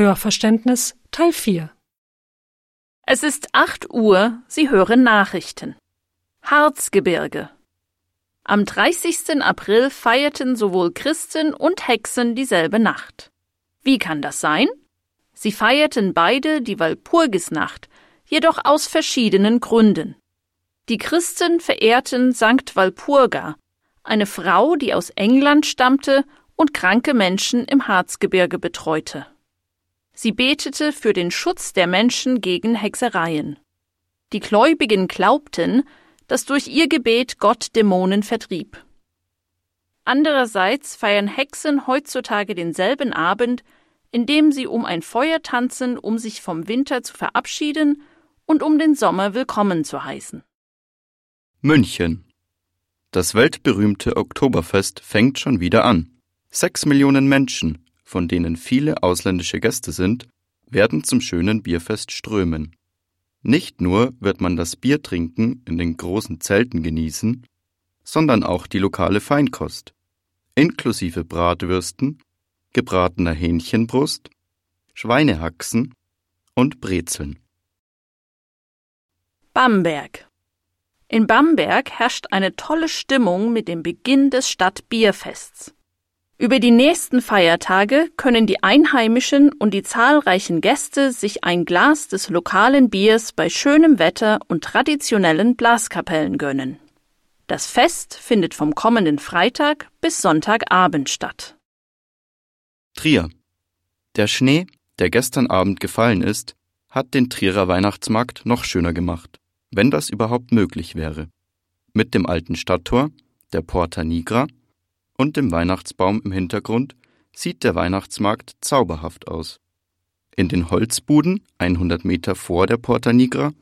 Hörverständnis Teil 4 Es ist acht Uhr, Sie hören Nachrichten. Harzgebirge. Am 30. April feierten sowohl Christen und Hexen dieselbe Nacht. Wie kann das sein? Sie feierten beide die Walpurgisnacht, jedoch aus verschiedenen Gründen. Die Christen verehrten Sankt Walpurga, eine Frau, die aus England stammte und kranke Menschen im Harzgebirge betreute. Sie betete für den Schutz der Menschen gegen Hexereien. Die Gläubigen glaubten, dass durch ihr Gebet Gott Dämonen vertrieb. Andererseits feiern Hexen heutzutage denselben Abend, indem sie um ein Feuer tanzen, um sich vom Winter zu verabschieden und um den Sommer willkommen zu heißen. München. Das weltberühmte Oktoberfest fängt schon wieder an. Sechs Millionen Menschen von denen viele ausländische Gäste sind, werden zum schönen Bierfest strömen. Nicht nur wird man das Biertrinken in den großen Zelten genießen, sondern auch die lokale Feinkost, inklusive Bratwürsten, gebratener Hähnchenbrust, Schweinehaxen und Brezeln. Bamberg. In Bamberg herrscht eine tolle Stimmung mit dem Beginn des Stadtbierfests. Über die nächsten Feiertage können die Einheimischen und die zahlreichen Gäste sich ein Glas des lokalen Biers bei schönem Wetter und traditionellen Blaskapellen gönnen. Das Fest findet vom kommenden Freitag bis Sonntagabend statt. Trier. Der Schnee, der gestern Abend gefallen ist, hat den Trierer Weihnachtsmarkt noch schöner gemacht, wenn das überhaupt möglich wäre. Mit dem alten Stadttor, der Porta Nigra und dem Weihnachtsbaum im Hintergrund sieht der Weihnachtsmarkt zauberhaft aus. In den Holzbuden, 100 Meter vor der Porta Nigra,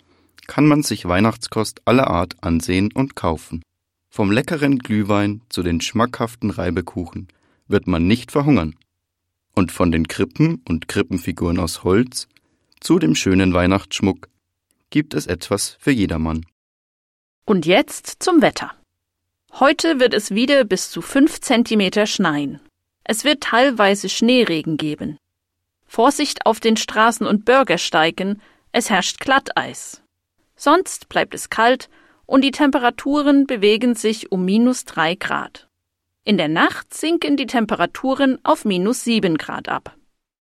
kann man sich Weihnachtskost aller Art ansehen und kaufen. Vom leckeren Glühwein zu den schmackhaften Reibekuchen wird man nicht verhungern. Und von den Krippen und Krippenfiguren aus Holz zu dem schönen Weihnachtsschmuck gibt es etwas für jedermann. Und jetzt zum Wetter. Heute wird es wieder bis zu fünf Zentimeter schneien. Es wird teilweise Schneeregen geben. Vorsicht auf den Straßen und Bürgersteigen, es herrscht Glatteis. Sonst bleibt es kalt und die Temperaturen bewegen sich um minus drei Grad. In der Nacht sinken die Temperaturen auf minus sieben Grad ab.